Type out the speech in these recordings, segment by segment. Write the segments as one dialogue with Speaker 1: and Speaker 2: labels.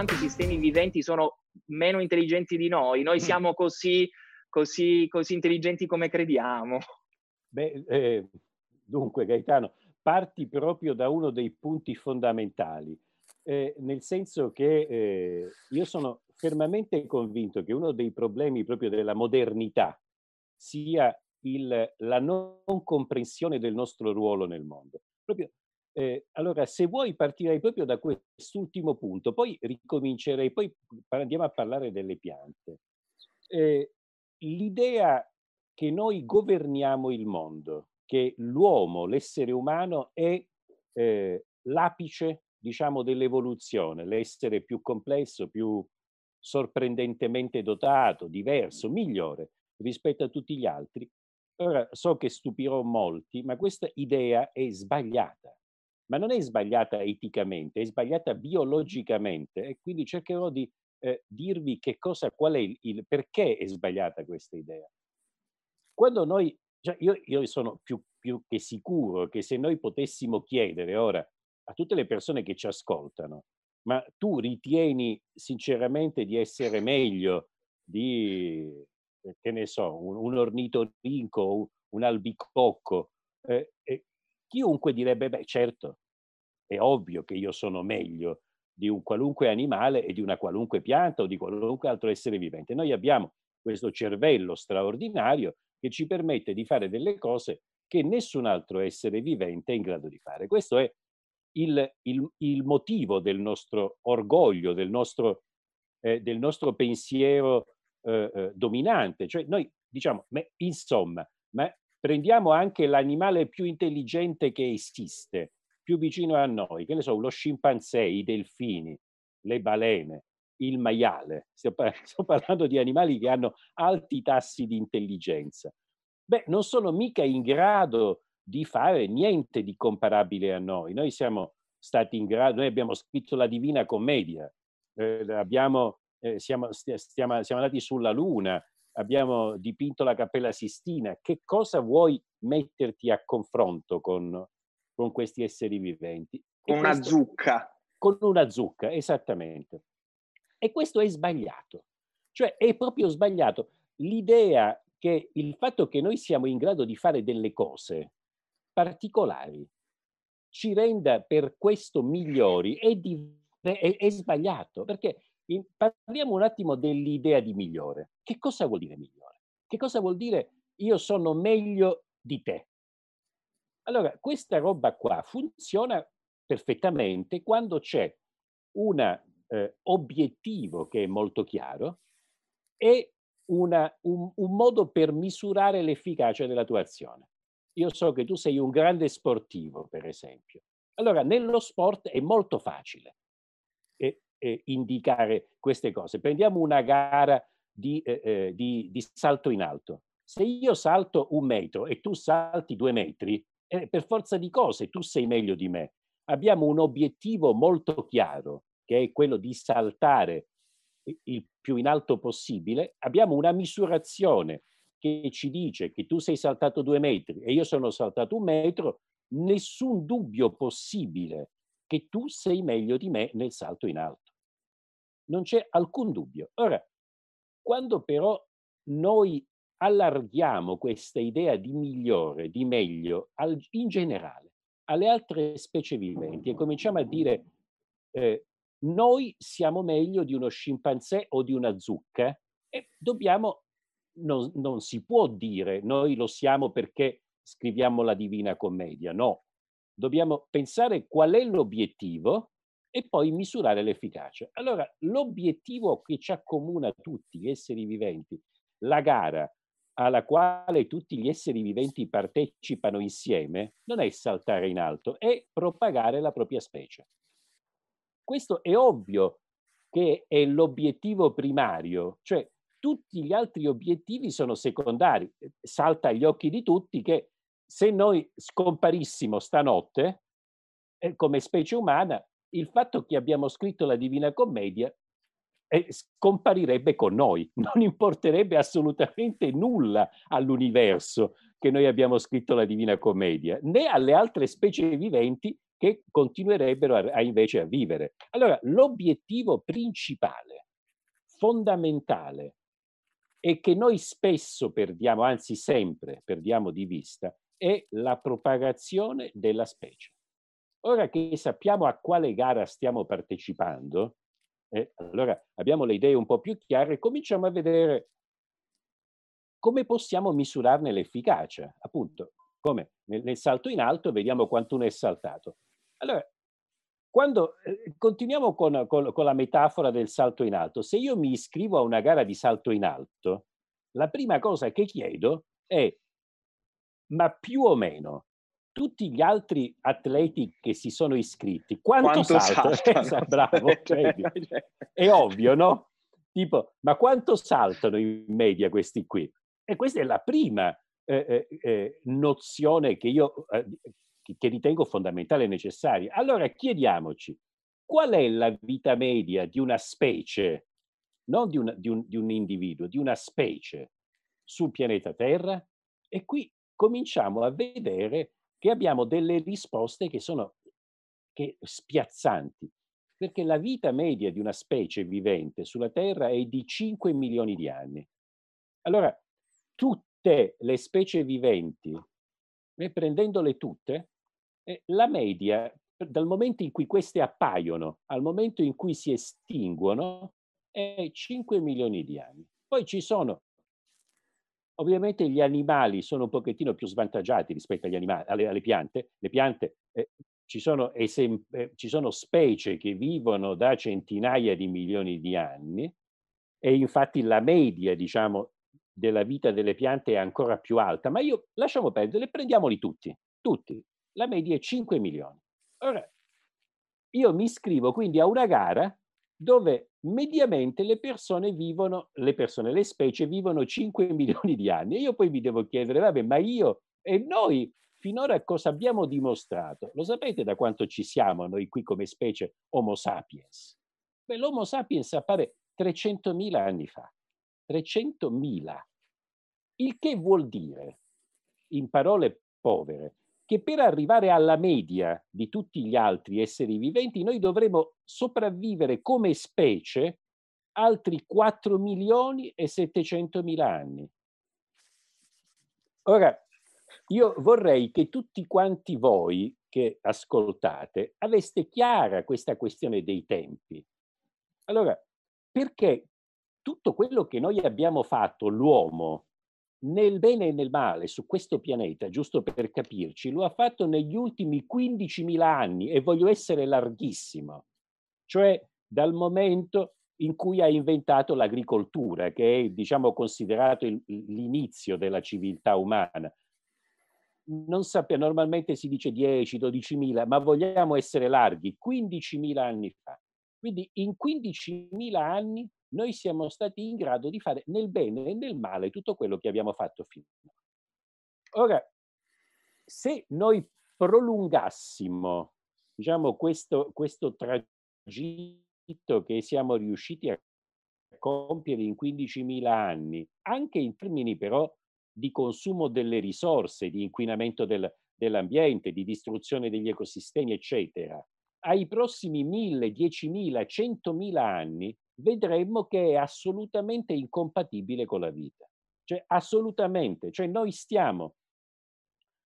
Speaker 1: Le, le piante, i sistemi viventi sono meno intelligenti di noi? Noi siamo così, così, così intelligenti come crediamo?
Speaker 2: Beh, eh, dunque Gaetano, parti proprio da uno dei punti fondamentali, eh, nel senso che eh, io sono fermamente convinto che uno dei problemi proprio della modernità sia il, la non comprensione del nostro ruolo nel mondo. Proprio, eh, allora, se vuoi partirei proprio da quest'ultimo punto, poi ricomincerei, poi andiamo a parlare delle piante. Eh, l'idea che noi governiamo il mondo, che l'uomo, l'essere umano è eh, l'apice, diciamo, dell'evoluzione, l'essere più complesso, più sorprendentemente dotato, diverso, migliore rispetto a tutti gli altri. Ora, so che stupirò molti, ma questa idea è sbagliata. Ma non è sbagliata eticamente, è sbagliata biologicamente e quindi cercherò di eh, dirvi che cosa, qual è il, il, perché è sbagliata questa idea. Quando noi, cioè io, io sono più, più che sicuro che se noi potessimo chiedere ora a tutte le persone che ci ascoltano, ma tu ritieni sinceramente di essere meglio di, eh, che ne so, un, un ornitorinco, un, un albicocco, eh, eh, chiunque direbbe, beh certo, è ovvio che io sono meglio di un qualunque animale e di una qualunque pianta o di qualunque altro essere vivente. Noi abbiamo questo cervello straordinario che ci permette di fare delle cose che nessun altro essere vivente è in grado di fare. Questo è il, il, il motivo del nostro orgoglio, del nostro, eh, del nostro pensiero eh, eh, dominante. Cioè noi diciamo, insomma, ma prendiamo anche l'animale più intelligente che esiste, più vicino a noi, che ne so, lo scimpanzé, i delfini, le balene, il maiale. Sto, parlando di animali che hanno alti tassi di intelligenza. Beh, non sono mica in grado di fare niente di comparabile a noi. Noi siamo stati in grado, noi abbiamo scritto la Divina Commedia, eh, abbiamo, eh, siamo, stiamo, siamo andati sulla Luna, abbiamo dipinto la Cappella Sistina. Che cosa vuoi metterti a confronto con, con questi esseri viventi?
Speaker 1: Con una questo, zucca.
Speaker 2: Con una zucca, esattamente. E questo è sbagliato. Cioè è proprio sbagliato. L'idea che il fatto che noi siamo in grado di fare delle cose particolari ci renda per questo migliori è, di, è, è sbagliato, perché parliamo un attimo dell'idea di migliore. Che cosa vuol dire migliore? Che cosa vuol dire io sono meglio di te? Allora, questa roba qua funziona perfettamente quando c'è un eh, obiettivo che è molto chiaro e una, un, un modo per misurare l'efficacia della tua azione. Io so che tu sei un grande sportivo, per esempio. Allora, nello sport è molto facile eh, indicare queste cose. Prendiamo una gara di, eh, eh, di, di, salto in alto. Se io salto un metro e tu salti due metri, eh, per forza di cose tu sei meglio di me. Abbiamo un obiettivo molto chiaro, che è quello di saltare il più in alto possibile, abbiamo una misurazione che ci dice che tu sei saltato due metri e io sono saltato un metro, nessun dubbio possibile che tu sei meglio di me nel salto in alto. Non c'è alcun dubbio. Ora, quando però noi allarghiamo questa idea di migliore, di meglio, al, in generale, alle altre specie viventi e cominciamo a dire eh, noi siamo meglio di uno scimpanzé o di una zucca e dobbiamo, non, non si può dire noi lo siamo perché scriviamo la Divina Commedia, no. Dobbiamo pensare qual è l'obiettivo e poi misurare l'efficacia. Allora, l'obiettivo che ci accomuna tutti gli esseri viventi, la gara alla quale tutti gli esseri viventi partecipano insieme, non è saltare in alto, è propagare la propria specie. Questo è ovvio che è l'obiettivo primario, cioè tutti gli altri obiettivi sono secondari. Salta agli occhi di tutti che se noi scomparissimo stanotte, eh, come specie umana, il fatto che abbiamo scritto la Divina Commedia eh, scomparirebbe con noi, non importerebbe assolutamente nulla all'universo che noi abbiamo scritto la Divina Commedia, né alle altre specie viventi che continuerebbero a, a invece a vivere. Allora, l'obiettivo principale, fondamentale, e che noi spesso perdiamo, anzi sempre perdiamo di vista, è la propagazione della specie. Ora che sappiamo a quale gara stiamo partecipando, eh, allora abbiamo le idee un po' più chiare, cominciamo a vedere come possiamo misurarne l'efficacia. Appunto, come nel, nel salto in alto vediamo quanto è saltato. Allora, quando eh, continuiamo con, con, con, la metafora del salto in alto, se io mi iscrivo a una gara di salto in alto, la prima cosa che chiedo è, ma più o meno, tutti gli altri atleti che si sono iscritti, quanto, quanto saltano? saltano? Bravo, cioè, è ovvio, no? Tipo, ma quanto saltano in media questi qui? E questa è la prima eh, eh, eh nozione che io eh, che ritengo fondamentale e necessaria. Allora chiediamoci, qual è la vita media di una specie, non di un, di un, di un individuo, di una specie sul pianeta Terra? E qui cominciamo a vedere che abbiamo delle risposte che sono che, spiazzanti, perché la vita media di una specie vivente sulla Terra è di 5 milioni di anni. Allora, tutte le specie viventi, prendendole tutte, eh, la media, dal momento in cui queste appaiono al momento in cui si estinguono, è 5 milioni di anni. Poi ci sono, ovviamente gli animali sono un pochettino più svantaggiati rispetto animali, alle, alle piante. Le piante, eh, ci, sono esem- eh, ci sono specie che vivono da centinaia di milioni di anni e infatti la media, diciamo, della vita delle piante è ancora più alta, ma io lasciamo perdere, prendiamoli tutti, tutti la media è 5 milioni. Ora, io mi iscrivo quindi a una gara dove mediamente le persone vivono, le persone, le specie vivono 5 milioni di anni. E io poi mi devo chiedere, vabbè, ma io e noi finora cosa abbiamo dimostrato? Lo sapete da quanto ci siamo noi qui come specie Homo sapiens? Beh, l'Homo sapiens appare 300.000 anni fa. 300.000. Il che vuol dire, in parole povere, che per arrivare alla media di tutti gli altri esseri viventi noi dovremo sopravvivere come specie altri 4 milioni e 700 mila anni. Ora, io vorrei che tutti quanti voi che ascoltate aveste chiara questa questione dei tempi. Allora, perché tutto quello che noi abbiamo fatto, l'uomo, nel bene e nel male su questo pianeta, giusto per capirci, lo ha fatto negli ultimi 15.000 anni e voglio essere larghissimo, cioè dal momento in cui ha inventato l'agricoltura, che è diciamo considerato il, l'inizio della civiltà umana. Non sappia, normalmente si dice 10, 12.000, ma vogliamo essere larghi, 15.000 anni fa. Quindi in 15.000 anni noi siamo stati in grado di fare nel bene e nel male tutto quello che abbiamo fatto finora. Ora, se noi prolungassimo, diciamo, questo, questo tragitto che siamo riusciti a compiere in 15.000 anni, anche in termini però di consumo delle risorse, di inquinamento del, dell'ambiente, di distruzione degli ecosistemi, eccetera, ai prossimi 1.000, 10.000, 100.000 anni vedremmo che è assolutamente incompatibile con la vita. Cioè, assolutamente. Cioè, noi stiamo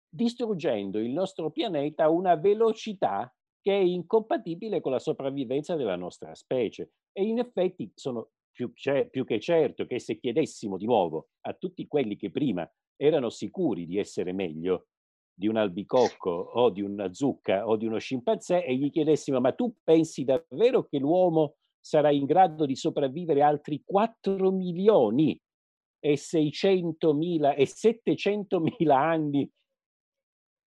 Speaker 2: distruggendo il nostro pianeta a una velocità che è incompatibile con la sopravvivenza della nostra specie. E in effetti sono più, più, che certo che se chiedessimo di nuovo a tutti quelli che prima erano sicuri di essere meglio di un albicocco o di una zucca o di uno scimpanzé e gli chiedessimo ma tu pensi davvero che l'uomo sarà in grado di sopravvivere altri 4 milioni e 600 mila e 700 mila anni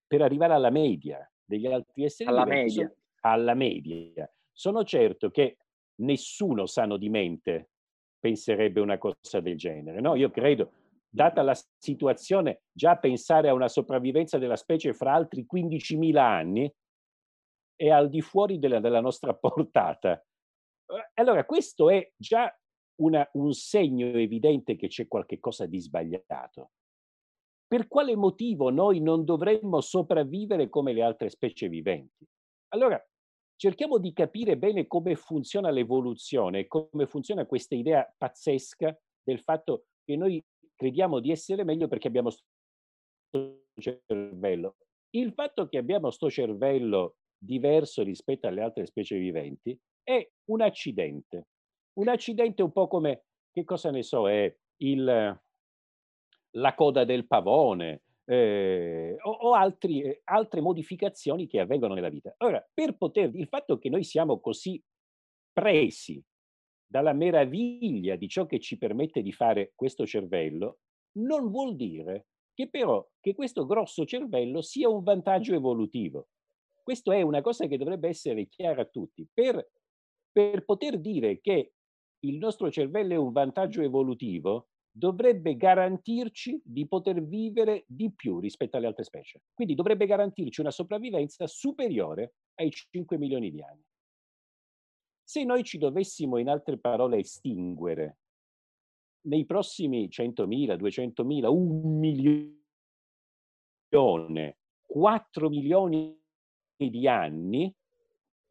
Speaker 2: per arrivare alla media degli altri esseri
Speaker 1: alla media. Sono,
Speaker 2: alla media. Sono certo che nessuno sano di mente penserebbe una cosa del genere. No? Io credo, data la situazione, già pensare a una sopravvivenza della specie fra altri 15.000 anni è al di fuori della, della nostra portata. Eh, allora, questo è già una, un segno evidente che c'è qualche cosa di sbagliato. Per quale motivo noi non dovremmo sopravvivere come le altre specie viventi? Allora, cerchiamo di capire bene come funziona l'evoluzione, come funziona questa idea pazzesca del fatto che noi crediamo di essere meglio perché abbiamo questo cervello. Il fatto che abbiamo questo cervello diverso rispetto alle altre specie viventi è un accidente. Un accidente un po' come, che cosa ne so, è il, la coda del pavone eh, o, o altri, eh, altre modificazioni che avvengono nella vita. Ora, per poter, il fatto che noi siamo così presi dalla meraviglia di ciò che ci permette di fare questo cervello, non vuol dire che però che questo grosso cervello sia un vantaggio evolutivo. Questo è una cosa che dovrebbe essere chiara a tutti. Per, per poter dire che il nostro cervello è un vantaggio evolutivo, dovrebbe garantirci di poter vivere di più rispetto alle altre specie. Quindi dovrebbe garantirci una sopravvivenza superiore ai 5 milioni di anni. Se noi ci dovessimo, in altre parole, estinguere nei prossimi 100.000, 200.000, un milione, 4 milioni di anni,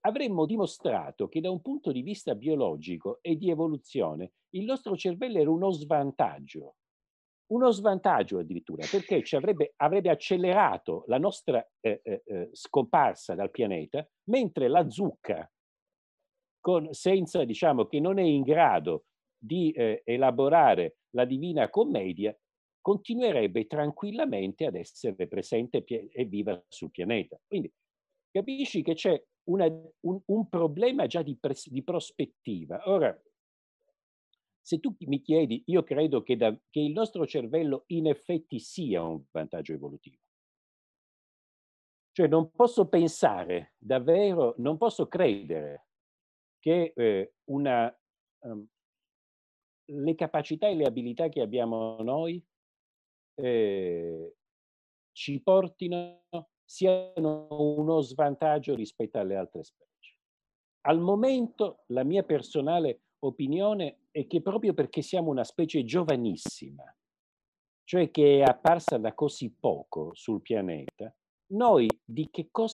Speaker 2: avremmo dimostrato che da un punto di vista biologico e di evoluzione il nostro cervello era uno svantaggio. Uno svantaggio addirittura, perché avrebbe, avrebbe accelerato la nostra eh, eh, eh scomparsa dal pianeta, mentre la zucca, con, senza, diciamo, che non è in grado di eh, elaborare la divina commedia, continuerebbe tranquillamente ad essere presente e viva sul pianeta. Quindi capisci che c'è una, un, un, problema già di, pres- di, prospettiva. Ora, se tu mi chiedi, io credo che, da, che il nostro cervello in effetti sia un vantaggio evolutivo. Cioè non posso pensare davvero, non posso credere che eh, una, um, le capacità e le abilità che abbiamo noi eh, ci portino siano uno svantaggio rispetto alle altre specie. Al momento la mia personale opinione è che proprio perché siamo una specie giovanissima, cioè che è apparsa da così poco sul pianeta, noi di che cosa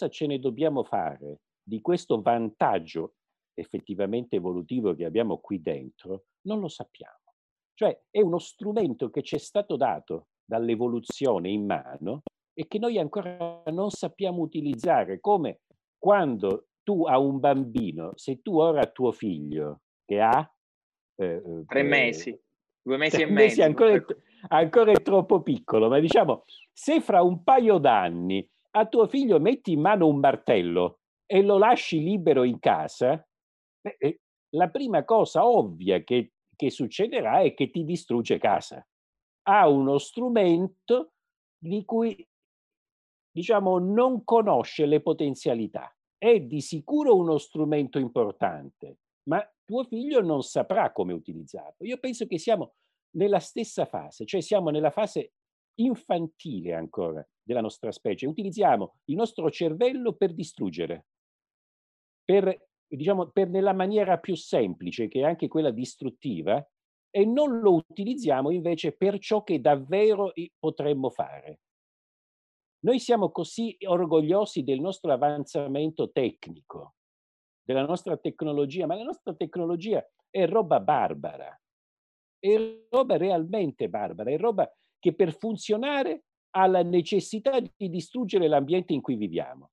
Speaker 2: Cosa ce ne dobbiamo fare di questo vantaggio effettivamente evolutivo che abbiamo qui dentro? Non lo sappiamo. Cioè è uno strumento che ci è stato dato dall'evoluzione in mano e che noi ancora non sappiamo utilizzare, come quando tu a un bambino, se tu ora tuo figlio che ha...
Speaker 1: Eh, eh tre mesi, due mesi e
Speaker 2: mezzo. Ancora, è, ancora è troppo piccolo, ma diciamo, se fra un paio d'anni a tuo figlio metti in mano un martello e lo lasci libero in casa, eh, la prima cosa ovvia che che succederà è che ti distrugge casa. Ha uno strumento di cui, diciamo, non conosce le potenzialità. È di sicuro uno strumento importante, ma tuo figlio non saprà come utilizzarlo. Io penso che siamo nella stessa fase, cioè siamo nella fase infantile ancora della nostra specie. Utilizziamo il nostro cervello per distruggere, per diciamo, per nella maniera più semplice, che è anche quella distruttiva, e non lo utilizziamo invece per ciò che davvero potremmo fare. Noi siamo così orgogliosi del nostro avanzamento tecnico, della nostra tecnologia, ma la nostra tecnologia è roba barbara, è roba realmente barbara, è roba che per funzionare ha la necessità di distruggere l'ambiente in cui viviamo.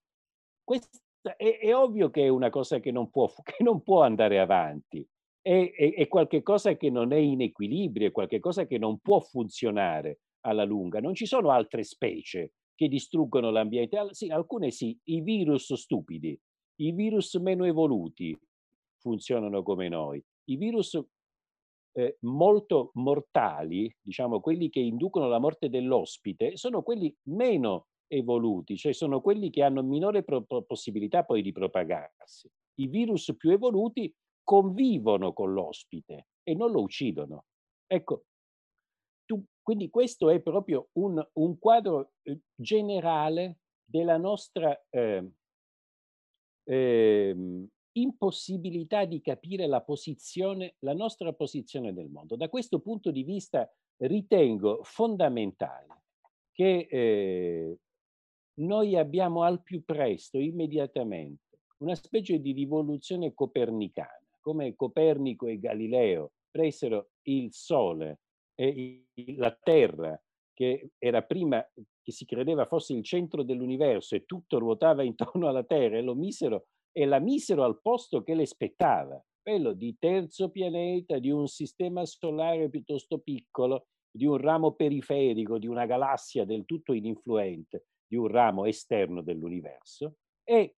Speaker 2: Questa è, è, ovvio che è una cosa che non può, che non può andare avanti, è, è, è qualcosa che non è in equilibrio, è qualcosa che non può funzionare alla lunga. Non ci sono altre specie che distruggono l'ambiente. Sì, alcune sì, i virus stupidi, i virus meno evoluti funzionano come noi. I virus eh, molto mortali, diciamo quelli che inducono la morte dell'ospite, sono quelli meno evoluti, cioè sono quelli che hanno minore pro- possibilità poi di propagarsi. I virus più evoluti convivono con l'ospite e non lo uccidono. Ecco, tu, quindi questo è proprio un, un quadro eh, generale della nostra eh, eh, impossibilità di capire la posizione, la nostra posizione nel mondo. Da questo punto di vista ritengo fondamentale che eh, noi abbiamo al più presto, immediatamente, una specie di rivoluzione copernicana, come Copernico e Galileo presero il Sole e la Terra, che era prima che si credeva fosse il centro dell'universo e tutto ruotava intorno alla Terra, e lo misero e la misero al posto che le spettava, quello di terzo pianeta, di un sistema solare piuttosto piccolo, di un ramo periferico, di una galassia del tutto ininfluente di un ramo esterno dell'universo e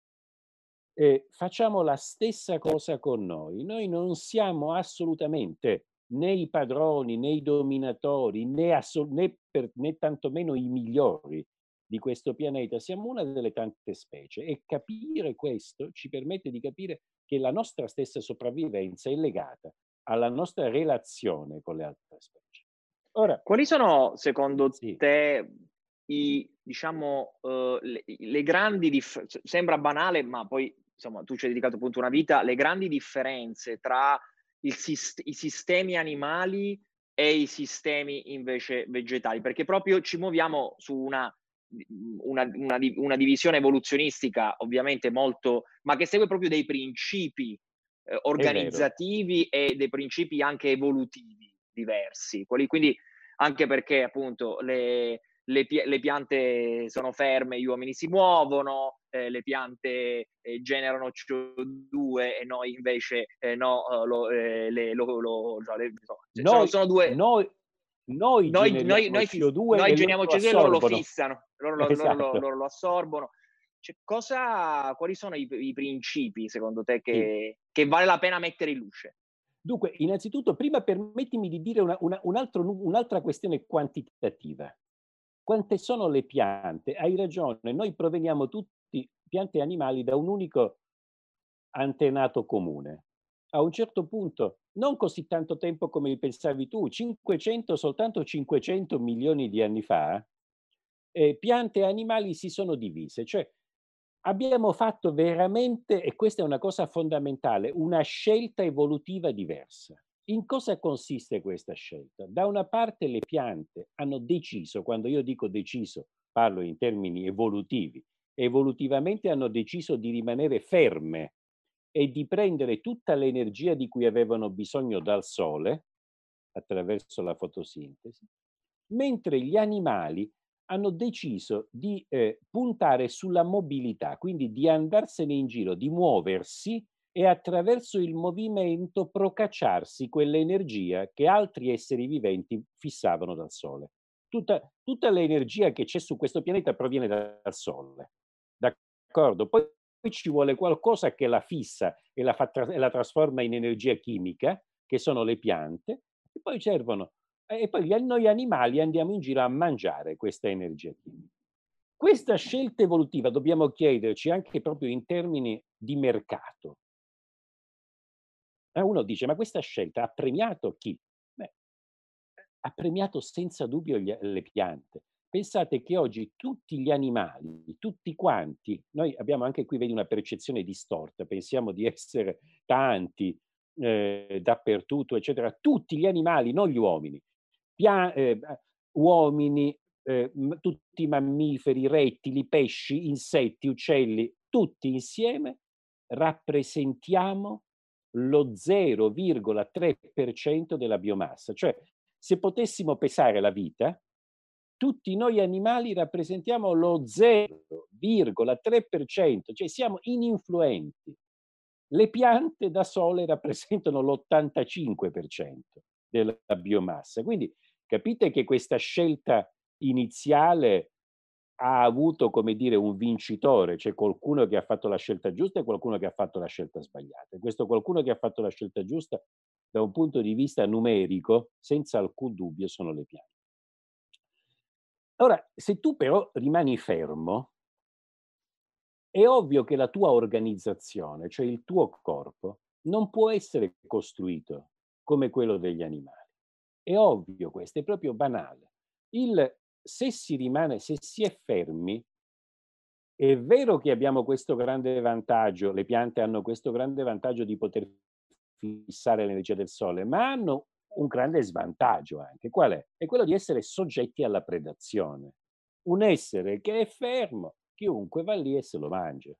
Speaker 2: eh, facciamo la stessa cosa con noi. Noi non siamo assolutamente né i padroni, né i dominatori, né, né, per, né tantomeno i migliori di questo pianeta, siamo una delle tante specie e capire questo ci permette di capire che la nostra stessa sopravvivenza è legata alla nostra relazione con le altre specie.
Speaker 1: Ora, quali sono secondo sì. te i, diciamo, uh, le, le, grandi differenze, sembra banale, ma poi insomma tu ci hai dedicato appunto una vita, le grandi differenze tra sist- i sistemi animali e i sistemi invece vegetali, perché proprio ci muoviamo su una, una, una, una divisione evoluzionistica ovviamente molto, ma che segue proprio dei principi eh, organizzativi e dei principi anche evolutivi diversi, quelli, quindi anche perché appunto le, le, le, piante sono ferme, gli uomini si muovono, eh, le piante eh, generano CO2 e noi invece eh, no, eh, lo, eh, le, lo, lo, cioè,
Speaker 2: no, noi, sono, due... Noi, noi, noi, noi, noi, CO2
Speaker 1: noi generiamo CO2 e loro lo fissano, loro, loro, esatto. loro, loro lo assorbono. Cioè, cosa, quali sono i, i, principi, secondo te, che, sì. che vale la pena mettere in luce?
Speaker 2: Dunque, innanzitutto, prima permettimi di dire una, una, un altro, un'altra questione quantitativa quante sono le piante? Hai ragione, noi proveniamo tutti, piante e animali, da un unico antenato comune. A un certo punto non così tanto tempo come pensavi tu, 500, soltanto 500 milioni di anni fa, eh, piante e animali si sono divise, cioè abbiamo fatto veramente, e questa è una cosa fondamentale, una scelta evolutiva diversa. In cosa consiste questa scelta? Da una parte le piante hanno deciso, quando io dico deciso, parlo in termini evolutivi, evolutivamente hanno deciso di rimanere ferme e di prendere tutta l'energia di cui avevano bisogno dal sole attraverso la fotosintesi, mentre gli animali hanno deciso di eh, puntare sulla mobilità, quindi di andarsene in giro, di muoversi e attraverso il movimento procacciarsi quell'energia che altri esseri viventi fissavano dal Sole. Tutta, tutta l'energia che c'è su questo pianeta proviene dal Sole, d'accordo? Poi ci vuole qualcosa che la fissa e la, fa, e la trasforma in energia chimica, che sono le piante, e poi servono e poi noi animali andiamo in giro a mangiare questa energia chimica. Questa scelta evolutiva dobbiamo chiederci anche proprio in termini di mercato. E uno dice, ma questa scelta ha premiato chi? Beh, ha premiato senza dubbio le piante. Pensate che oggi tutti gli animali, tutti quanti, noi abbiamo anche qui, vedi, una percezione distorta, pensiamo di essere tanti, eh, dappertutto, eccetera, tutti gli animali, non gli uomini, pia- eh, uomini, eh, tutti i mammiferi, rettili, pesci, insetti, uccelli, tutti insieme rappresentiamo lo 0,3% della biomassa. Cioè, se potessimo pesare la vita, tutti noi animali rappresentiamo lo 0,3%, cioè siamo ininfluenti. Le piante da sole rappresentano l'85% della biomassa. Quindi Capite che questa scelta iniziale ha avuto, come dire, un vincitore, c'è qualcuno che ha fatto la scelta giusta e qualcuno che ha fatto la scelta sbagliata. E questo qualcuno che ha fatto la scelta giusta, da un punto di vista numerico, senza alcun dubbio, sono le piante. Ora, se tu però rimani fermo, è ovvio che la tua organizzazione, cioè il tuo corpo, non può essere costruito come quello degli animali. È ovvio questo, è proprio banale. Il, se si rimane, se si è fermi, è vero che abbiamo questo grande vantaggio, le piante hanno questo grande vantaggio di poter fissare l'energia del sole, ma hanno un grande svantaggio anche. Qual è? È quello di essere soggetti alla predazione. Un essere che è fermo, chiunque va lì e se lo mangia.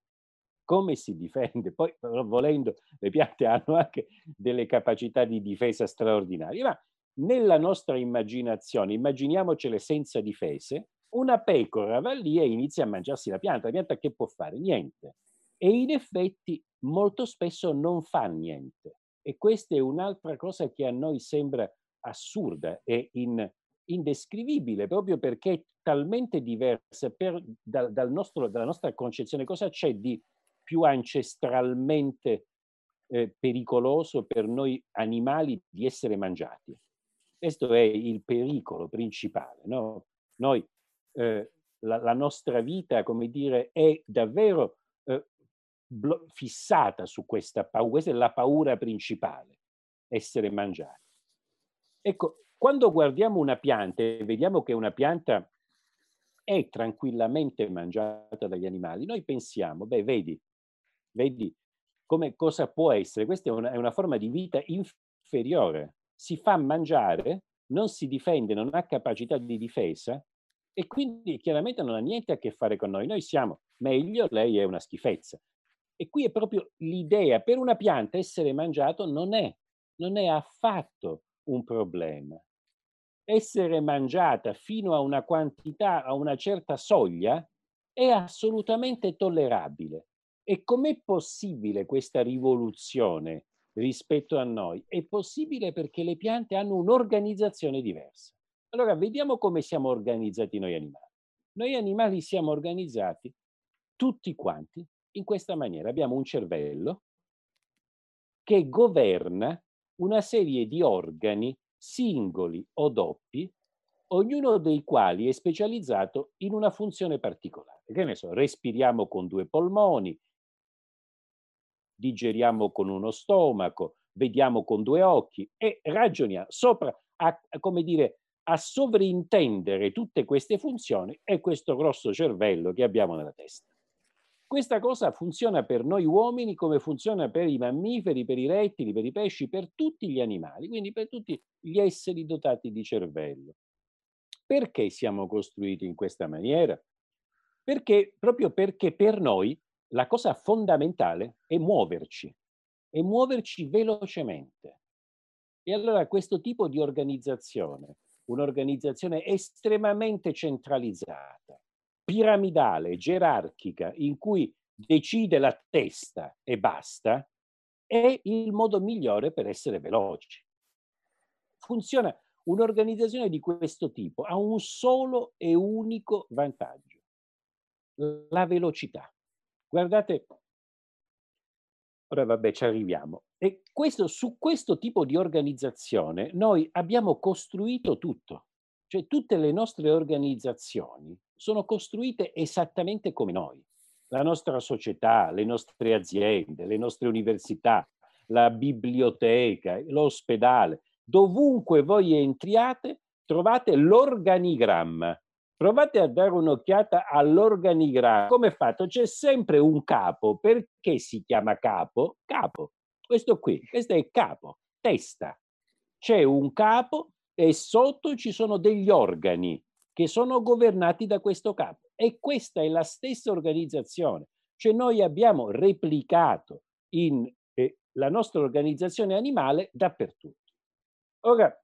Speaker 2: Come si difende? Poi, volendo, le piante hanno anche delle capacità di difesa straordinarie, ma nella nostra immaginazione, immaginiamocele senza difese, una pecora va lì e inizia a mangiarsi la pianta. La pianta che può fare? Niente. E in effetti molto spesso non fa niente. E questa è un'altra cosa che a noi sembra assurda e in, indescrivibile, proprio perché è talmente diversa per, da, dal nostro, dalla nostra concezione. Cosa c'è di più ancestralmente eh, pericoloso per noi animali di essere mangiati? Questo è il pericolo principale. No? Noi, eh, la, la, nostra vita, come dire, è davvero fissata su questa paura. Questa è la paura principale, essere mangiati. Ecco, quando guardiamo una pianta e vediamo che una pianta è tranquillamente mangiata dagli animali, noi pensiamo, beh, vedi, vedi come cosa può essere? Questa è una, è una forma di vita inferiore si fa mangiare, non si difende, non ha capacità di difesa e quindi chiaramente non ha niente a che fare con noi. Noi siamo meglio, lei è una schifezza. E qui è proprio l'idea, per una pianta essere mangiato non è, non è affatto un problema. Essere mangiata fino a una quantità, a una certa soglia, è assolutamente tollerabile. E com'è possibile questa rivoluzione rispetto a noi. È possibile perché le piante hanno un'organizzazione diversa. Allora, vediamo come siamo organizzati noi animali. Noi animali siamo organizzati tutti quanti in questa maniera. Abbiamo un cervello che governa una serie di organi singoli o doppi, ognuno dei quali è specializzato in una funzione particolare. Che ne so, respiriamo con due polmoni, digeriamo con uno stomaco, vediamo con due occhi e ragioniamo sopra, a, come dire, a sovrintendere tutte queste funzioni è questo grosso cervello che abbiamo nella testa. Questa cosa funziona per noi uomini come funziona per i mammiferi, per i rettili, per i pesci, per tutti gli animali, quindi per tutti gli esseri dotati di cervello. Perché siamo costruiti in questa maniera? Perché proprio perché per noi la cosa fondamentale è muoverci, e muoverci velocemente. E allora questo tipo di organizzazione, un'organizzazione estremamente centralizzata, piramidale, gerarchica, in cui decide la testa e basta, è il modo migliore per essere veloci. Funziona un'organizzazione di questo tipo ha un solo e unico vantaggio, la velocità. Guardate, ora vabbè ci arriviamo. E questo, su questo tipo di organizzazione noi abbiamo costruito tutto. Cioè tutte le nostre organizzazioni sono costruite esattamente come noi. La nostra società, le nostre aziende, le nostre università, la biblioteca, l'ospedale, dovunque voi entriate trovate l'organigramma. Provate a dare un'occhiata all'organigramma. Come è fatto? C'è sempre un capo. Perché si chiama capo? Capo. Questo qui, questo è capo, testa. C'è un capo e sotto ci sono degli organi che sono governati da questo capo. E questa è la stessa organizzazione. Cioè noi abbiamo replicato in, eh, la nostra organizzazione animale dappertutto. Ora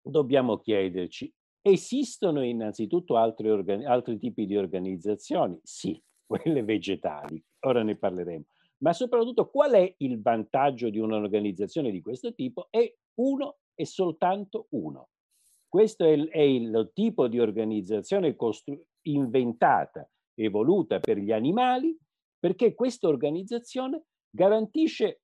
Speaker 2: dobbiamo chiederci, esistono innanzitutto altri, organi- altri tipi di organizzazioni? Sì, quelle vegetali, ora ne parleremo. Ma soprattutto qual è il vantaggio di un'organizzazione di questo tipo? È uno e soltanto uno. Questo è il, è il tipo di organizzazione costru- inventata, evoluta per gli animali, perché questa organizzazione garantisce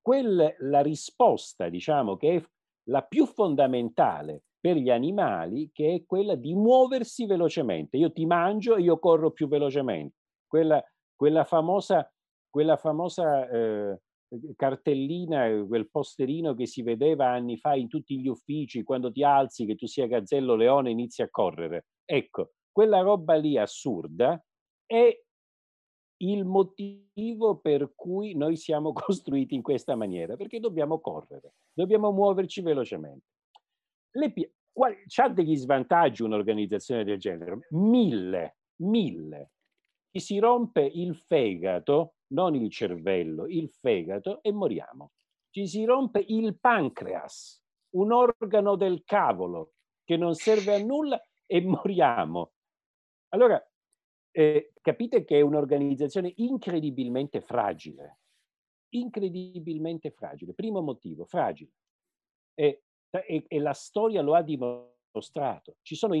Speaker 2: quella, la risposta, diciamo, che è la più fondamentale per gli animali, che è quella di muoversi velocemente. Io ti mangio e io corro più velocemente. Quella, quella famosa, quella famosa eh, cartellina, quel posterino che si vedeva anni fa in tutti gli uffici, quando ti alzi, che tu sia gazzello leone, inizi a correre. Ecco, quella roba lì assurda è il motivo per cui noi siamo costruiti in questa maniera, perché dobbiamo correre, dobbiamo muoverci velocemente. Le, qual, c'ha degli svantaggi un'organizzazione del genere? Mille, mille. Chi si rompe il fegato non il cervello, il fegato e moriamo. Ci si rompe il pancreas, un organo del cavolo che non serve a nulla e moriamo. Allora, eh, capite che è un'organizzazione incredibilmente fragile, incredibilmente fragile. Primo motivo, fragile. E, e, e la storia lo ha dimostrato. Ci sono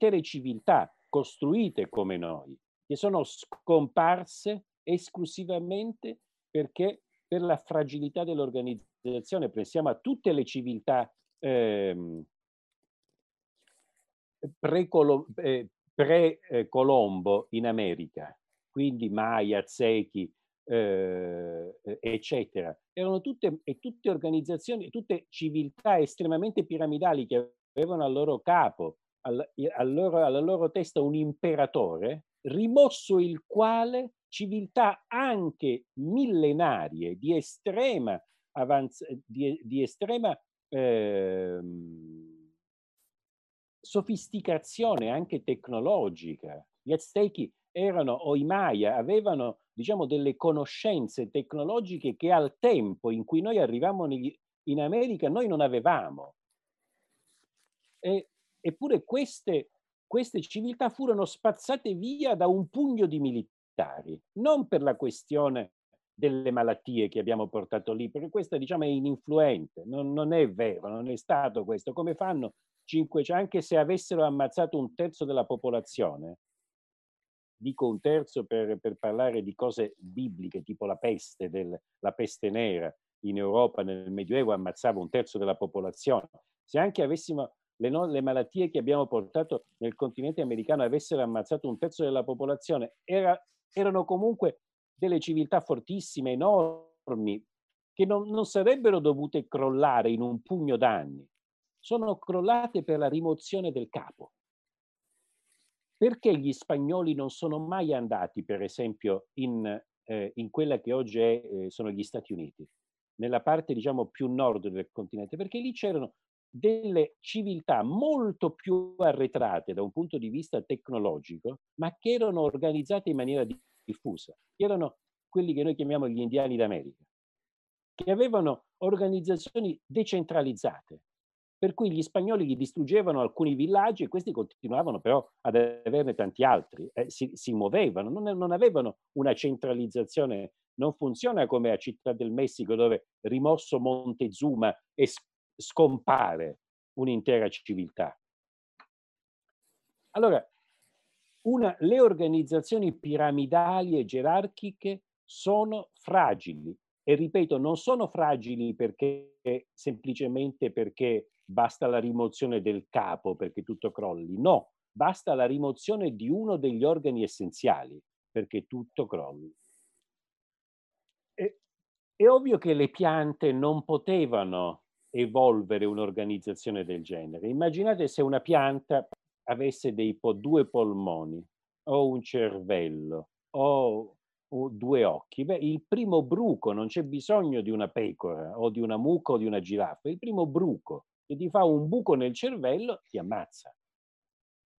Speaker 2: intere civiltà costruite come noi, che sono scomparse esclusivamente perché per la fragilità dell'organizzazione organizzazione, pensiamo a tutte le civiltà ehm, eh, pre-Colombo in America, quindi Maya, Aztechi, eh, eccetera. Erano tutte, e tutte organizzazioni, tutte civiltà estremamente piramidali che avevano al loro capo, al, al loro, alla loro testa un imperatore, rimosso il quale civiltà anche millenarie di estrema, avanz- di, di estrema eh, sofisticazione anche tecnologica. Gli Aztechi erano, o i Maya, avevano diciamo, delle conoscenze tecnologiche che al tempo in cui noi arrivavamo in America noi non avevamo. E, eppure queste, queste civiltà furono spazzate via da un pugno di militari, non per la questione delle malattie che abbiamo portato lì, perché questa diciamo è ininfluente, non, non è vero, non è stato questo. Come fanno 500, anche se avessero ammazzato un terzo della popolazione, dico un terzo per, per parlare di cose bibliche, tipo la peste, del, la peste nera in Europa nel Medioevo ammazzava un terzo della popolazione. Se anche avessimo le, no, le, malattie che abbiamo portato nel continente americano avessero ammazzato un terzo della popolazione, era, erano comunque delle civiltà fortissime, enormi, che non, non sarebbero dovute crollare in un pugno d'anni. Sono crollate per la rimozione del capo. Perché gli spagnoli non sono mai andati, per esempio, in, eh, in quella che oggi è, eh, sono gli Stati Uniti, nella parte diciamo più nord del continente? Perché lì c'erano delle civiltà molto più arretrate da un punto di vista tecnologico, ma che erano organizzate in maniera diffusa. Erano quelli che noi chiamiamo gli indiani d'America, che avevano organizzazioni decentralizzate, per cui gli spagnoli gli distruggevano alcuni villaggi e questi continuavano però ad averne tanti altri, eh, si, si, muovevano, non, non, avevano una centralizzazione, non funziona come a Città del Messico dove rimosso Montezuma e scompare un'intera civiltà. Allora, una, le organizzazioni piramidali e gerarchiche sono fragili e ripeto, non sono fragili perché semplicemente perché basta la rimozione del capo perché tutto crolli. No, basta la rimozione di uno degli organi essenziali perché tutto crolli. È ovvio che le piante non potevano evolvere un'organizzazione del genere. Immaginate se una pianta avesse dei po- due polmoni o un cervello o, o due occhi. Beh, il primo bruco, non c'è bisogno di una pecora o di una mucca o di una giraffa, il primo bruco e ti fa un buco nel cervello, ti ammazza.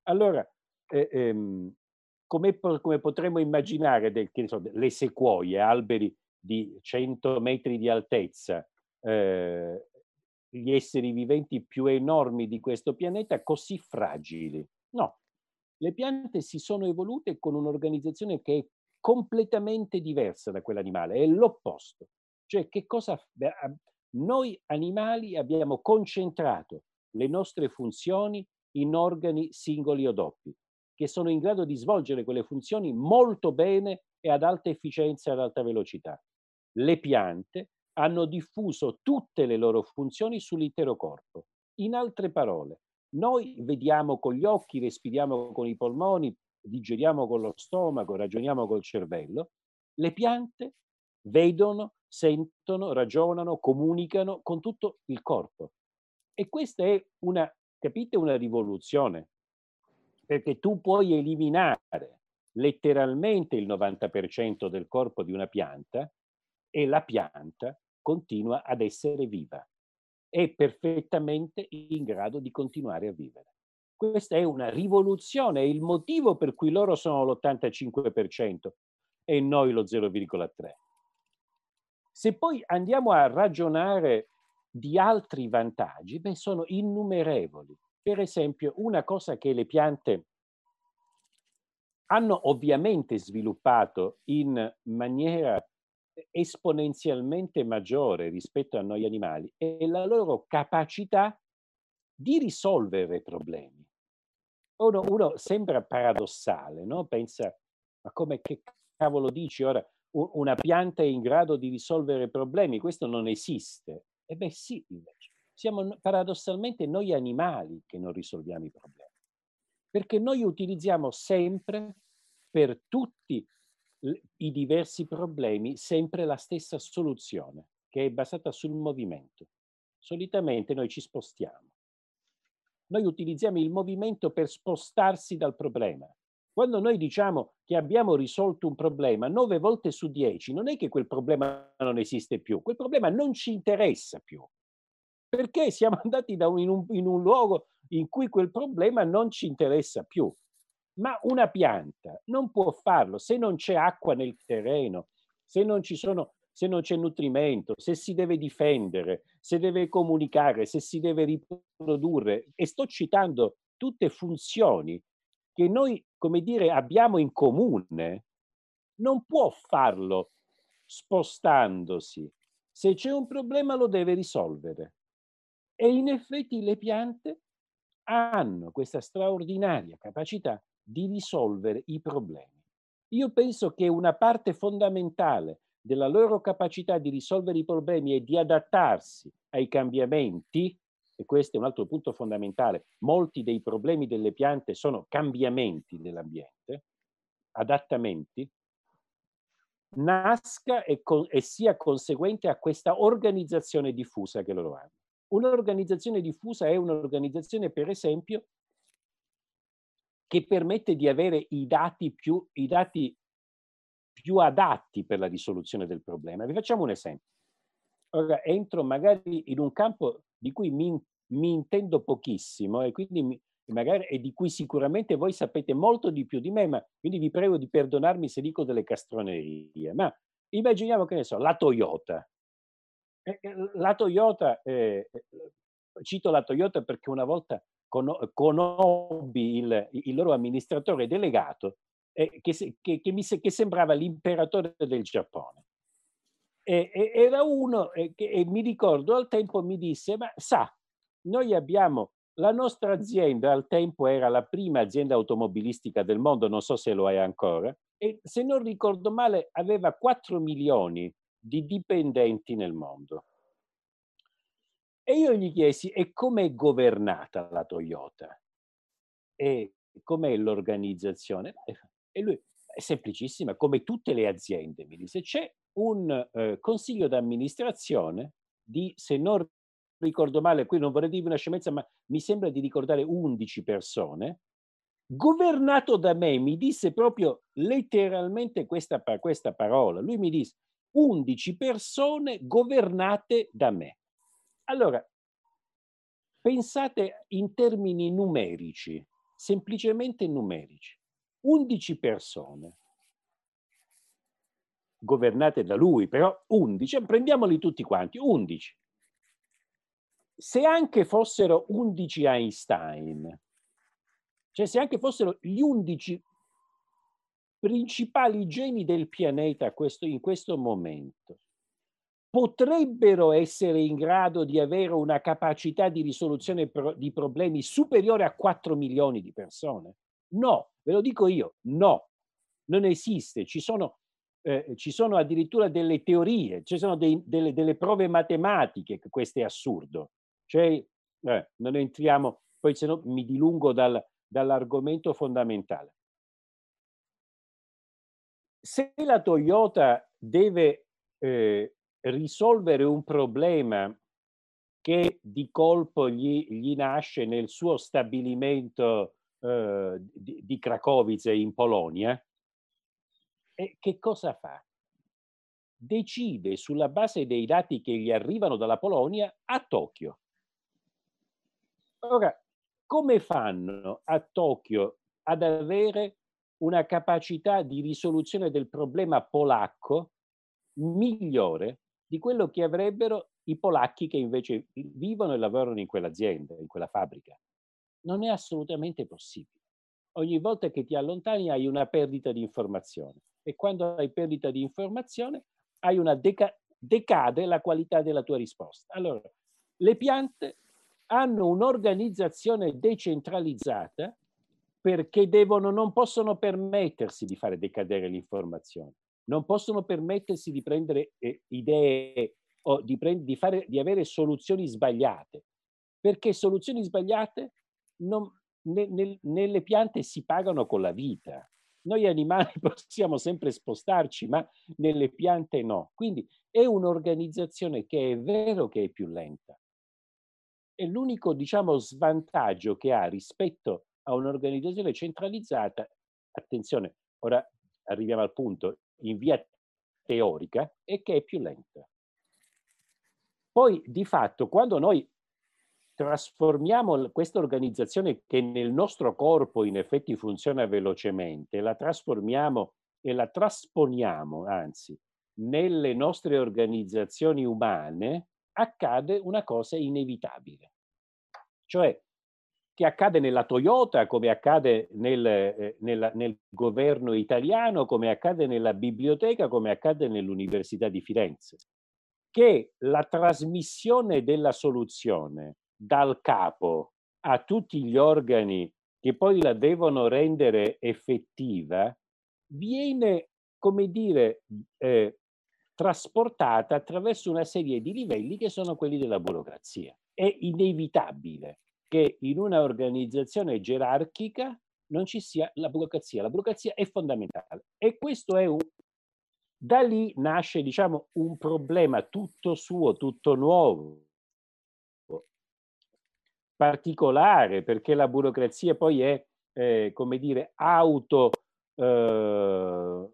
Speaker 2: Allora, eh, ehm, come, come, potremmo immaginare del, so, le sequoie, alberi di 100 metri di altezza, eh, gli esseri viventi più enormi di questo pianeta così fragili? No, le piante si sono evolute con un'organizzazione che è completamente diversa da quell'animale, è l'opposto. Cioè, che cosa noi animali abbiamo concentrato le nostre funzioni in organi singoli o doppi, che sono in grado di svolgere quelle funzioni molto bene e ad alta efficienza e ad alta velocità. Le piante hanno diffuso tutte le loro funzioni sull'intero corpo. In altre parole, noi vediamo con gli occhi, respiriamo con i polmoni, digeriamo con lo stomaco, ragioniamo col cervello. Le piante vedono, sentono, ragionano, comunicano con tutto il corpo. E questa è una, capite, una rivoluzione, perché tu puoi eliminare letteralmente il 90% del corpo di una pianta e la pianta continua ad essere viva. È perfettamente in grado di continuare a vivere. Questa è una rivoluzione, è il motivo per cui loro sono l'85% e noi lo 0,3%. Se poi andiamo a ragionare di altri vantaggi, beh, sono innumerevoli. Per esempio, una cosa che le piante hanno ovviamente sviluppato in maniera esponenzialmente maggiore rispetto a noi animali è la loro capacità di risolvere problemi. Uno, uno sembra paradossale, no? Pensa, ma come che cavolo dici ora? una pianta è in grado di risolvere problemi, questo non esiste. E beh sì, invece. Siamo paradossalmente noi animali che non risolviamo i problemi. Perché noi utilizziamo sempre, per tutti i diversi problemi, sempre la stessa soluzione, che è basata sul movimento. Solitamente noi ci spostiamo. Noi utilizziamo il movimento per spostarsi dal problema. Quando noi diciamo che abbiamo risolto un problema, nove volte su dieci, non è che quel problema non esiste più, quel problema non ci interessa più, perché siamo andati un, in, un, in un luogo in cui quel problema non ci interessa più. Ma una pianta non può farlo se non c'è acqua nel terreno, se non sono se non c'è nutrimento, se si deve difendere, se deve comunicare, se si deve riprodurre. E sto citando tutte funzioni che noi, come dire, abbiamo in comune. Non può farlo spostandosi. Se c'è un problema lo deve risolvere. E in effetti le piante hanno questa straordinaria capacità di risolvere i problemi. Io penso che una parte fondamentale della loro capacità di risolvere i problemi e di adattarsi ai cambiamenti, e questo è un altro punto fondamentale, molti dei problemi delle piante sono cambiamenti dell'ambiente, adattamenti, nasca e, con, e sia conseguente a questa organizzazione diffusa che loro hanno. Un'organizzazione diffusa è un'organizzazione, per esempio, che permette di avere i dati più, i dati più adatti per la risoluzione del problema. Vi facciamo un esempio. Ora entro magari in un campo di cui mi, mi intendo pochissimo e quindi mi, magari, e di cui sicuramente voi sapete molto di più di me, ma quindi vi prego di perdonarmi se dico delle castronerie. Ma immaginiamo che ne so, la Toyota. La Toyota, eh, cito la Toyota perché una volta conobbi il, il loro amministratore delegato eh, che, che, che, mi, che, sembrava l'imperatore del Giappone. E, e, era uno eh, che mi ricordo al tempo mi disse, ma sa, noi abbiamo, la nostra azienda al tempo era la prima azienda automobilistica del mondo, non so se lo è ancora, e se non ricordo male aveva 4 milioni di dipendenti nel mondo. E io gli chiesi, e com'è governata la Toyota? E com'è l'organizzazione? E lui, è semplicissima, come tutte le aziende, mi disse, c'è un eh, consiglio d'amministrazione di, se non ricordo male, qui non vorrei dire una scemenza, ma mi sembra di ricordare 11 persone, governato da me, mi disse proprio letteralmente questa, questa parola. Lui mi disse 11 persone governate da me. Allora, pensate in termini numerici, semplicemente numerici. 11 persone governate da lui, però 11, prendiamoli tutti quanti, 11. Se anche fossero 11 Einstein, cioè se anche fossero gli 11 principali geni del pianeta questo, in questo momento, potrebbero essere in grado di avere una capacità di risoluzione pro, di problemi superiore a 4 milioni di persone? No, ve lo dico io, no, non esiste. Ci sono, eh, ci sono addirittura delle teorie, ci sono dei, delle, delle, prove matematiche che questo è assurdo. Cioè, eh, non entriamo, poi se no mi dilungo dal, dall'argomento fondamentale. Se la Toyota deve eh, risolvere un problema che di colpo gli, gli nasce nel suo stabilimento eh, di, di Cracovie in Polonia, e che cosa fa? Decide sulla base dei dati che gli arrivano dalla Polonia a Tokyo. Ora, come fanno a Tokyo ad avere una capacità di risoluzione del problema polacco migliore di quello che avrebbero i polacchi che invece vivono e lavorano in quell'azienda, in quella fabbrica? Non è assolutamente possibile. Ogni volta che ti allontani hai una perdita di informazione e quando hai perdita di informazione hai una deca- decade la qualità della tua risposta. Allora, le piante hanno un'organizzazione decentralizzata perché devono, non possono permettersi di fare decadere l'informazione, non possono permettersi di prendere eh, idee o di, prend- di, fare, di avere soluzioni sbagliate, perché soluzioni sbagliate non, ne, ne, nelle piante si pagano con la vita. Noi animali possiamo sempre spostarci, ma nelle piante no. Quindi è un'organizzazione che è vero che è più lenta. E l'unico, diciamo, svantaggio che ha rispetto a un'organizzazione centralizzata, attenzione, ora arriviamo al punto, in via teorica, è che è più lenta. Poi, di fatto, quando noi trasformiamo questa organizzazione che nel nostro corpo in effetti funziona velocemente, la trasformiamo e la trasponiamo, anzi, nelle nostre organizzazioni umane, accade una cosa inevitabile. Cioè, che accade nella Toyota, come accade nel, eh, nella, nel governo italiano, come accade nella biblioteca, come accade nell'Università di Firenze, che la trasmissione della soluzione dal capo a tutti gli organi che poi la devono rendere effettiva, viene, come dire, eh, trasportata attraverso una serie di livelli che sono quelli della burocrazia. È inevitabile che in una organizzazione gerarchica non ci sia la burocrazia. La burocrazia è fondamentale e questo è un... Da lì nasce, diciamo, un problema tutto suo, tutto nuovo, particolare, perché la burocrazia poi è, eh, come dire, auto eh,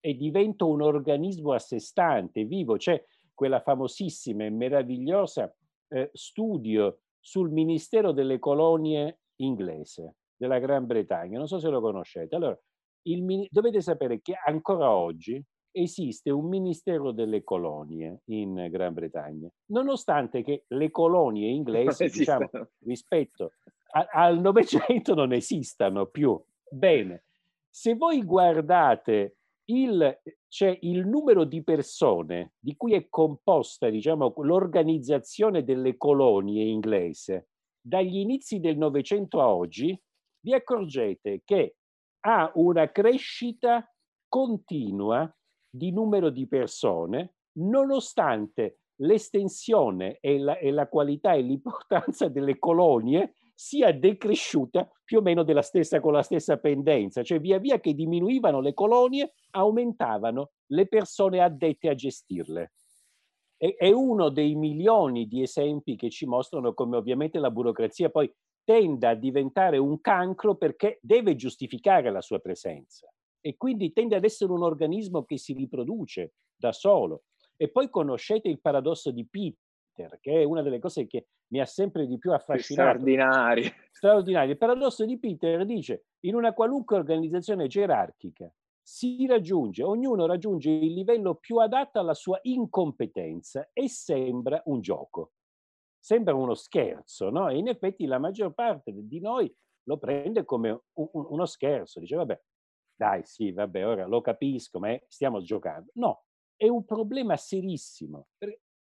Speaker 2: e diventa un organismo a sé stante, vivo. C'è quella famosissima e meravigliosa eh, studio sul Ministero delle Colonie inglese della Gran Bretagna. Non so se lo conoscete. Allora, il, dovete sapere che ancora oggi esiste un Ministero delle Colonie in Gran Bretagna, nonostante che le colonie inglesi, diciamo, rispetto a, al Novecento non esistano più. Bene, se voi guardate il, c'è il numero di persone di cui è composta diciamo, l'organizzazione delle colonie inglese dagli inizi del Novecento a oggi, vi accorgete che ha una crescita continua di numero di persone, nonostante l'estensione e la, e la qualità e l'importanza delle colonie sia decresciuta più o meno stessa, con la stessa pendenza, cioè via via che diminuivano le colonie, aumentavano le persone addette a gestirle. E, è uno dei milioni di esempi che ci mostrano come ovviamente la burocrazia poi tenda a diventare un cancro perché deve giustificare la sua presenza e quindi tende ad essere un organismo che si riproduce da solo. E poi conoscete il paradosso di Peter, che è una delle cose che mi ha sempre di più affascinato.
Speaker 1: Straordinario.
Speaker 2: Straordinario. Il paradosso di Peter dice, in una qualunque organizzazione gerarchica si raggiunge, ognuno raggiunge il livello più adatto alla sua incompetenza e sembra un gioco. Sembra uno scherzo, no? E in effetti la maggior parte di noi lo prende come un, uno scherzo, dice vabbè, dai, sì, vabbè, ora lo capisco, ma stiamo giocando. No, è un problema serissimo.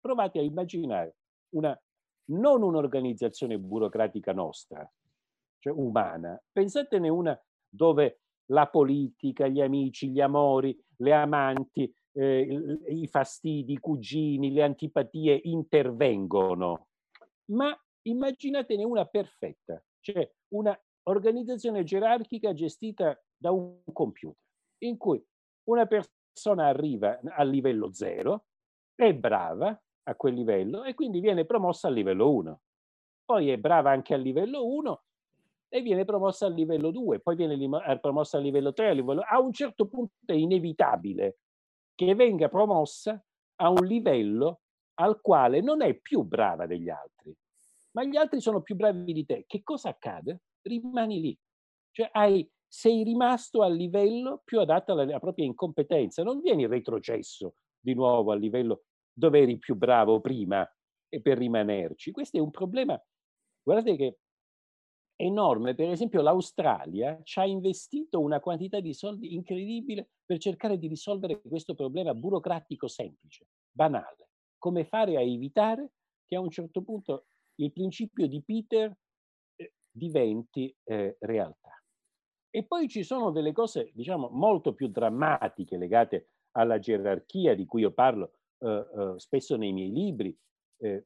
Speaker 2: Provate a immaginare una, non un'organizzazione burocratica nostra, cioè umana. Pensatene una dove la politica, gli amici, gli amori, le amanti, eh, i fastidi, i cugini, le antipatie intervengono. Ma immaginatene una perfetta, cioè una organizzazione gerarchica gestita da un computer, in cui una persona arriva a livello 0, è brava a quel livello e quindi viene promossa a livello 1. Poi è brava anche a livello 1 e viene promossa a livello 2, poi viene eh, promossa a livello 3, a, livello... a un certo punto è inevitabile che venga promossa a un livello al quale non è più brava degli altri, ma gli altri sono più bravi di te. Che cosa accade? Rimani lì. Cioè hai sei rimasto al livello più adatto alla, alla propria incompetenza, non vieni retrocesso di nuovo al livello dove eri più bravo prima e per rimanerci. Questo è un problema, guardate che enorme. Per esempio l'Australia ci ha investito una quantità di soldi incredibile per cercare di risolvere questo problema burocratico semplice, banale. Come fare a evitare che a un certo punto il principio di Peter eh, diventi eh, realtà. E poi ci sono delle cose, diciamo, molto più drammatiche legate alla gerarchia di cui io parlo spesso nei miei libri, eh,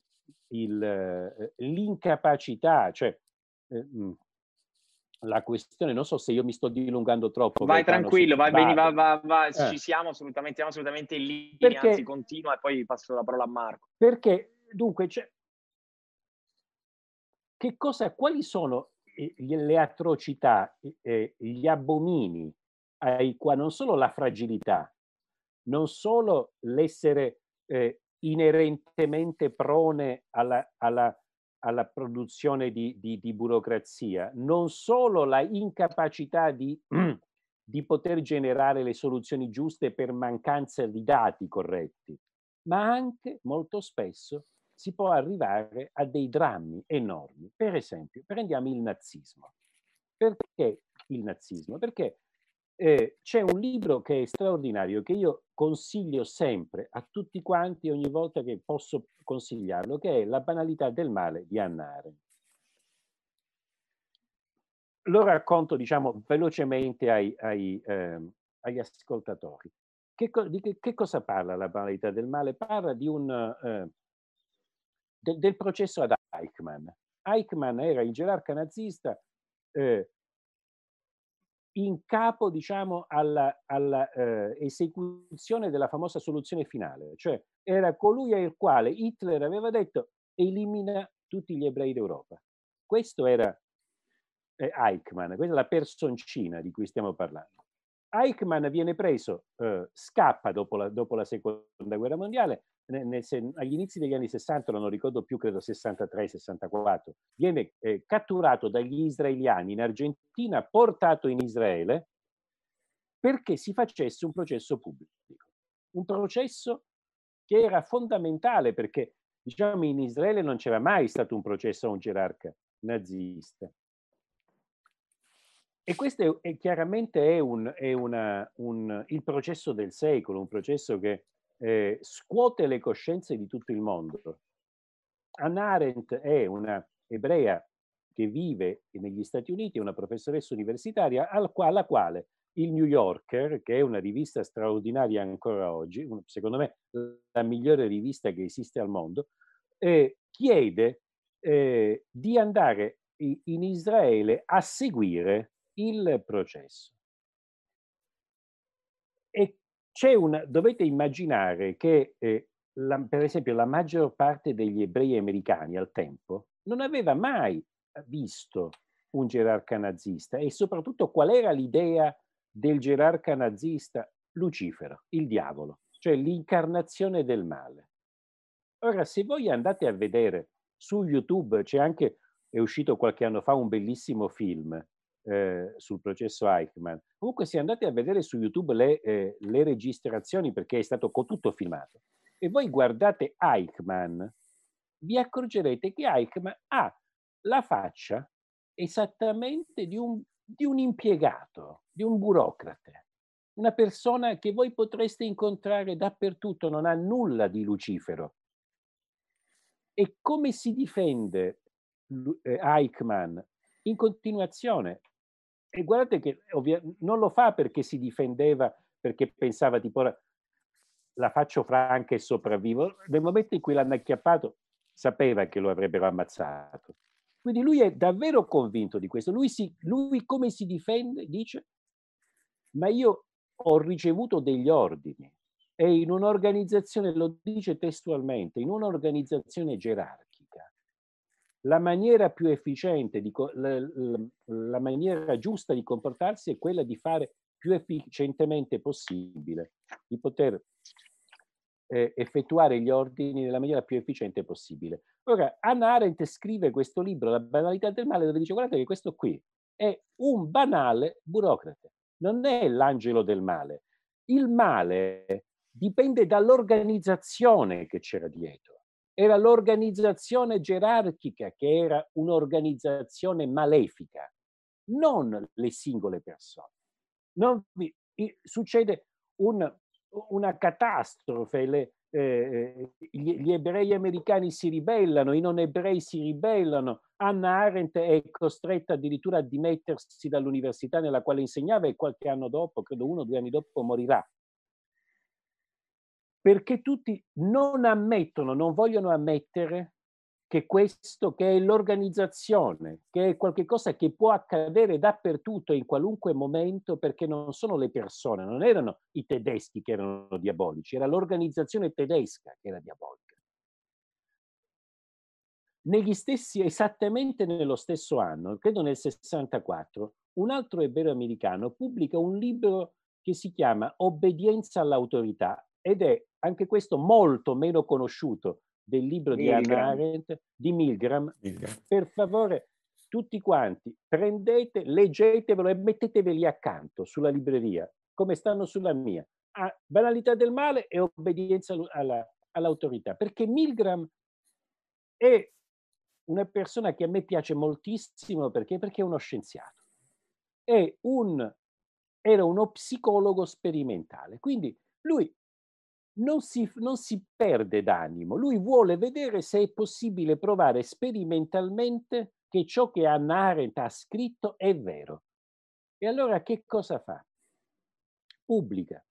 Speaker 2: il, l'incapacità, cioè mh, la questione, non so se io mi sto dilungando troppo.
Speaker 1: Vai tranquillo, vai, vai, vai, vai, vai eh. ci siamo assolutamente, siamo assolutamente in linea, perché, anzi continua e poi passo la parola a Marco.
Speaker 2: Perché dunque, cioè, che cosa, quali sono le atrocità, gli abomini ai quali non solo la fragilità, non solo l'essere eh, inerentemente prone alla, alla alla produzione di, di, di burocrazia, non solo la incapacità di, di poter generare le soluzioni giuste per mancanza di dati corretti, ma anche molto spesso si può arrivare a dei drammi enormi. Per esempio, prendiamo il nazismo. Perché il nazismo? Perché eh, c'è un libro che è straordinario, che io consiglio sempre a tutti quanti ogni volta che posso consigliarlo, che è La banalità del male di Anna Arendt. Lo racconto, diciamo, velocemente ai, ai, eh, agli ascoltatori. Che, di che, che, cosa parla la banalità del male? Parla un, eh, de, del processo ad Eichmann. Eichmann era il gerarca nazista eh, in capo, diciamo, alla eh, della famosa soluzione finale, cioè era colui al quale Hitler aveva detto elimina tutti gli ebrei d'Europa. Questo era eh, Eichmann, questa è la personcina di cui stiamo parlando. Eichmann viene preso, eh, scappa dopo la, dopo la, seconda guerra mondiale, nel, agli inizi degli anni 60, non ricordo più, credo 63-64, viene eh, catturato dagli israeliani in Argentina, portato in Israele perché si facesse un processo pubblico. Un processo che era fondamentale perché, diciamo, in Israele non c'era mai stato un processo a un gerarca nazista. E questo è, è chiaramente è, un, è una, un, il processo del secolo, un processo che eh, scuote le coscienze di tutto il mondo. Anna Arendt è una ebrea che vive negli Stati Uniti, è una professoressa universitaria alla quale il New Yorker, che è una rivista straordinaria ancora oggi, secondo me la migliore rivista che esiste al mondo, eh, chiede eh, di andare in Israele a seguire il processo. E una, dovete immaginare che, eh, la, per esempio, la maggior parte degli ebrei americani al tempo non aveva mai visto un gerarca nazista e soprattutto qual era l'idea del gerarca nazista Lucifero, il diavolo, cioè l'incarnazione del male. Ora, se voi andate a vedere su YouTube, c'è anche, è uscito qualche anno fa un bellissimo film eh, sul processo Eichmann. Comunque se andate a vedere su YouTube le, eh, le registrazioni, perché è stato tutto filmato, e voi guardate Eichmann, vi accorgerete che Eichmann ha la faccia esattamente di un, di un impiegato, di un burocrate, una persona che voi potreste incontrare dappertutto, non ha nulla di Lucifero. E come si difende eh, Eichmann in continuazione? E guardate che ovvia- non lo fa perché si difendeva, perché pensava tipo la faccio franca e sopravvivo. Nel momento in cui l'hanno acchiappato, sapeva che lo avrebbero ammazzato. Quindi lui è davvero convinto di questo. Lui, si, lui come si difende? Dice, ma io ho ricevuto degli ordini e in un'organizzazione, lo dice testualmente, in un'organizzazione gerarchica la maniera più efficiente, di, la, la, la maniera giusta di comportarsi è quella di fare più efficientemente possibile, di poter eh, effettuare gli ordini nella maniera più efficiente possibile. Ora, Anna Arendt scrive questo libro, La banalità del male, dove dice guardate che questo qui è un banale burocrate, non è l'angelo del male. Il male dipende dall'organizzazione che c'era dietro era l'organizzazione gerarchica che era un'organizzazione malefica, non le singole persone. Vi, succede un, una catastrofe, le, eh, gli, gli, ebrei americani si ribellano, i non ebrei si ribellano, Anna Arendt è costretta addirittura a dimettersi dall'università nella quale insegnava e qualche anno dopo, credo uno o due anni dopo, morirà perché tutti non ammettono, non vogliono ammettere che questo, che è l'organizzazione, che è qualcosa che può accadere dappertutto in qualunque momento perché non sono le persone, non erano i tedeschi che erano diabolici, era l'organizzazione tedesca che era diabolica. Negli stessi, esattamente nello stesso anno, credo nel 64, un altro ebreo americano pubblica un libro che si chiama Obbedienza all'autorità ed è anche questo molto meno conosciuto del libro Milgram. di Hannah Arendt, di Milgram. Milgram. Per favore, tutti quanti, prendete, leggetevelo e metteteveli accanto sulla libreria, come stanno sulla mia. Ah, banalità del male e obbedienza alla, all'autorità. Perché Milgram è una persona che a me piace moltissimo perché, perché è uno scienziato. È un, era uno psicologo sperimentale. Quindi lui non si, non si perde d'animo, lui vuole vedere se è possibile provare sperimentalmente che ciò che Hannah Arendt ha scritto è vero. E allora che cosa fa? Pubblica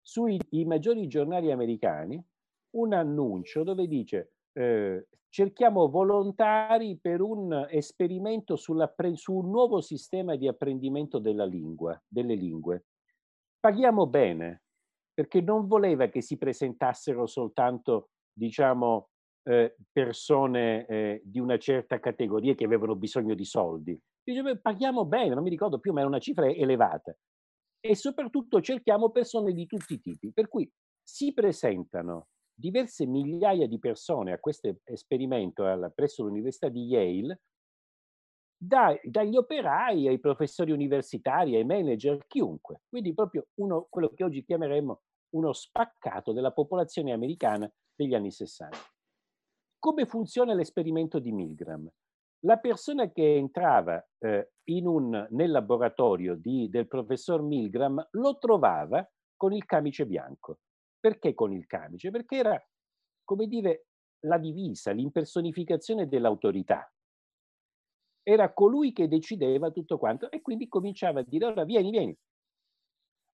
Speaker 2: sui maggiori giornali americani un annuncio dove dice eh, cerchiamo volontari per un esperimento su un nuovo sistema di apprendimento della lingua, delle lingue. Paghiamo bene, perché non voleva che si presentassero soltanto, diciamo, eh, persone eh, di una certa categoria che avevano bisogno di soldi. Diceva, paghiamo bene, non mi ricordo più, ma è una cifra elevata. E soprattutto cerchiamo persone di tutti i tipi, per cui si presentano diverse migliaia di persone a questo esperimento presso l'Università di Yale da, dagli operai ai professori universitari, ai manager, chiunque. Quindi proprio uno, quello che oggi chiameremmo uno spaccato della popolazione americana degli anni 60. Come funziona l'esperimento di Milgram? La persona che entrava eh, un, nel laboratorio di, del professor Milgram lo trovava con il camice bianco. Perché con il camice? Perché era, come dire, la divisa, l'impersonificazione dell'autorità era colui che decideva tutto quanto e quindi cominciava a dire ora vieni, vieni,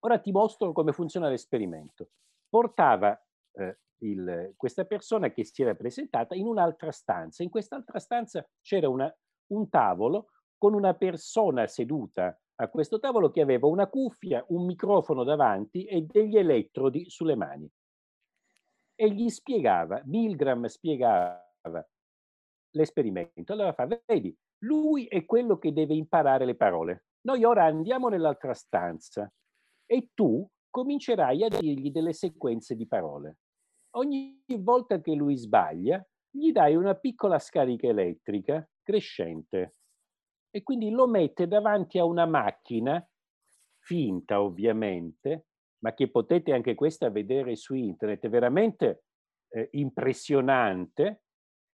Speaker 2: ora ti mostro come funziona l'esperimento. Portava eh, il, questa persona che si era presentata in un'altra stanza. In quest'altra stanza c'era una, un tavolo con una persona seduta a questo tavolo che aveva una cuffia, un microfono davanti e degli elettrodi sulle mani. E gli spiegava, Milgram spiegava l'esperimento. Allora fa, vedi, lui è quello che deve imparare le parole. Noi ora andiamo nell'altra stanza e tu comincerai a dirgli delle sequenze di parole. Ogni volta che lui sbaglia, gli dai una piccola scarica elettrica crescente e quindi lo mette davanti a una macchina finta ovviamente, ma che potete anche questa vedere su internet, veramente eh, impressionante,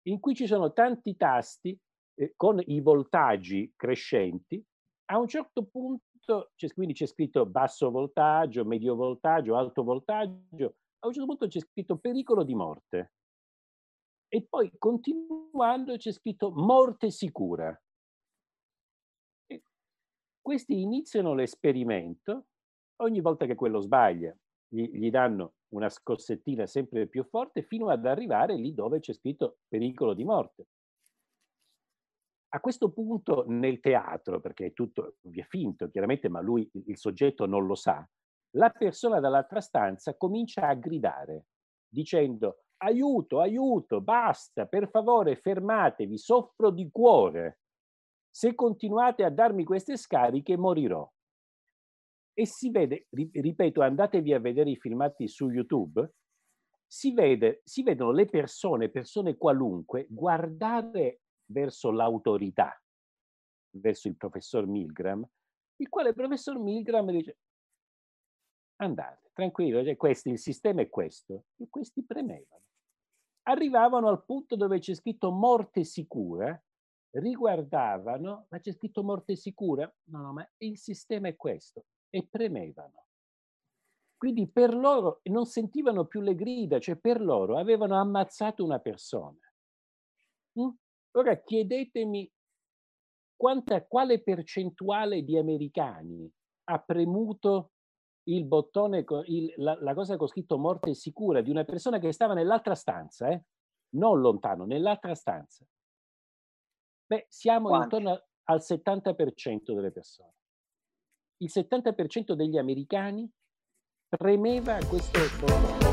Speaker 2: in cui ci sono tanti tasti eh, con i voltaggi crescenti, a un certo punto, c'è, quindi c'è scritto basso voltaggio, medio voltaggio, alto voltaggio, a un certo punto c'è scritto pericolo di morte. E poi continuando c'è scritto morte sicura. E questi iniziano l'esperimento, ogni volta che quello sbaglia gli, gli danno una scossettina sempre più forte fino ad arrivare lì dove c'è scritto pericolo di morte. A questo punto nel teatro, perché è tutto è finto chiaramente, ma lui, il soggetto non lo sa, la persona dall'altra stanza comincia a gridare dicendo aiuto, aiuto, basta, per favore fermatevi, soffro di cuore. Se continuate a darmi queste scariche morirò. E si vede, ripeto, andatevi a vedere i filmati su YouTube, si, vede, si vedono le persone, persone qualunque, guardare verso l'autorità, verso il professor Milgram, il quale il professor Milgram dice andate, tranquillo, cioè questo, il sistema è questo, e questi premevano. Arrivavano al punto dove c'è scritto morte sicura, riguardavano, ma c'è scritto morte sicura? No, no, ma il sistema è questo, e premevano. Quindi per loro non sentivano più le grida, cioè per loro avevano ammazzato una persona. Mm? Ora chiedetemi quanta, quale percentuale di americani ha premuto il bottone, il, la, la, cosa con scritto morte sicura di una persona che stava nell'altra stanza, eh? non lontano, nell'altra stanza. Beh, siamo Quanti? intorno al 70% delle persone. Il 70% degli americani premeva questo bottone.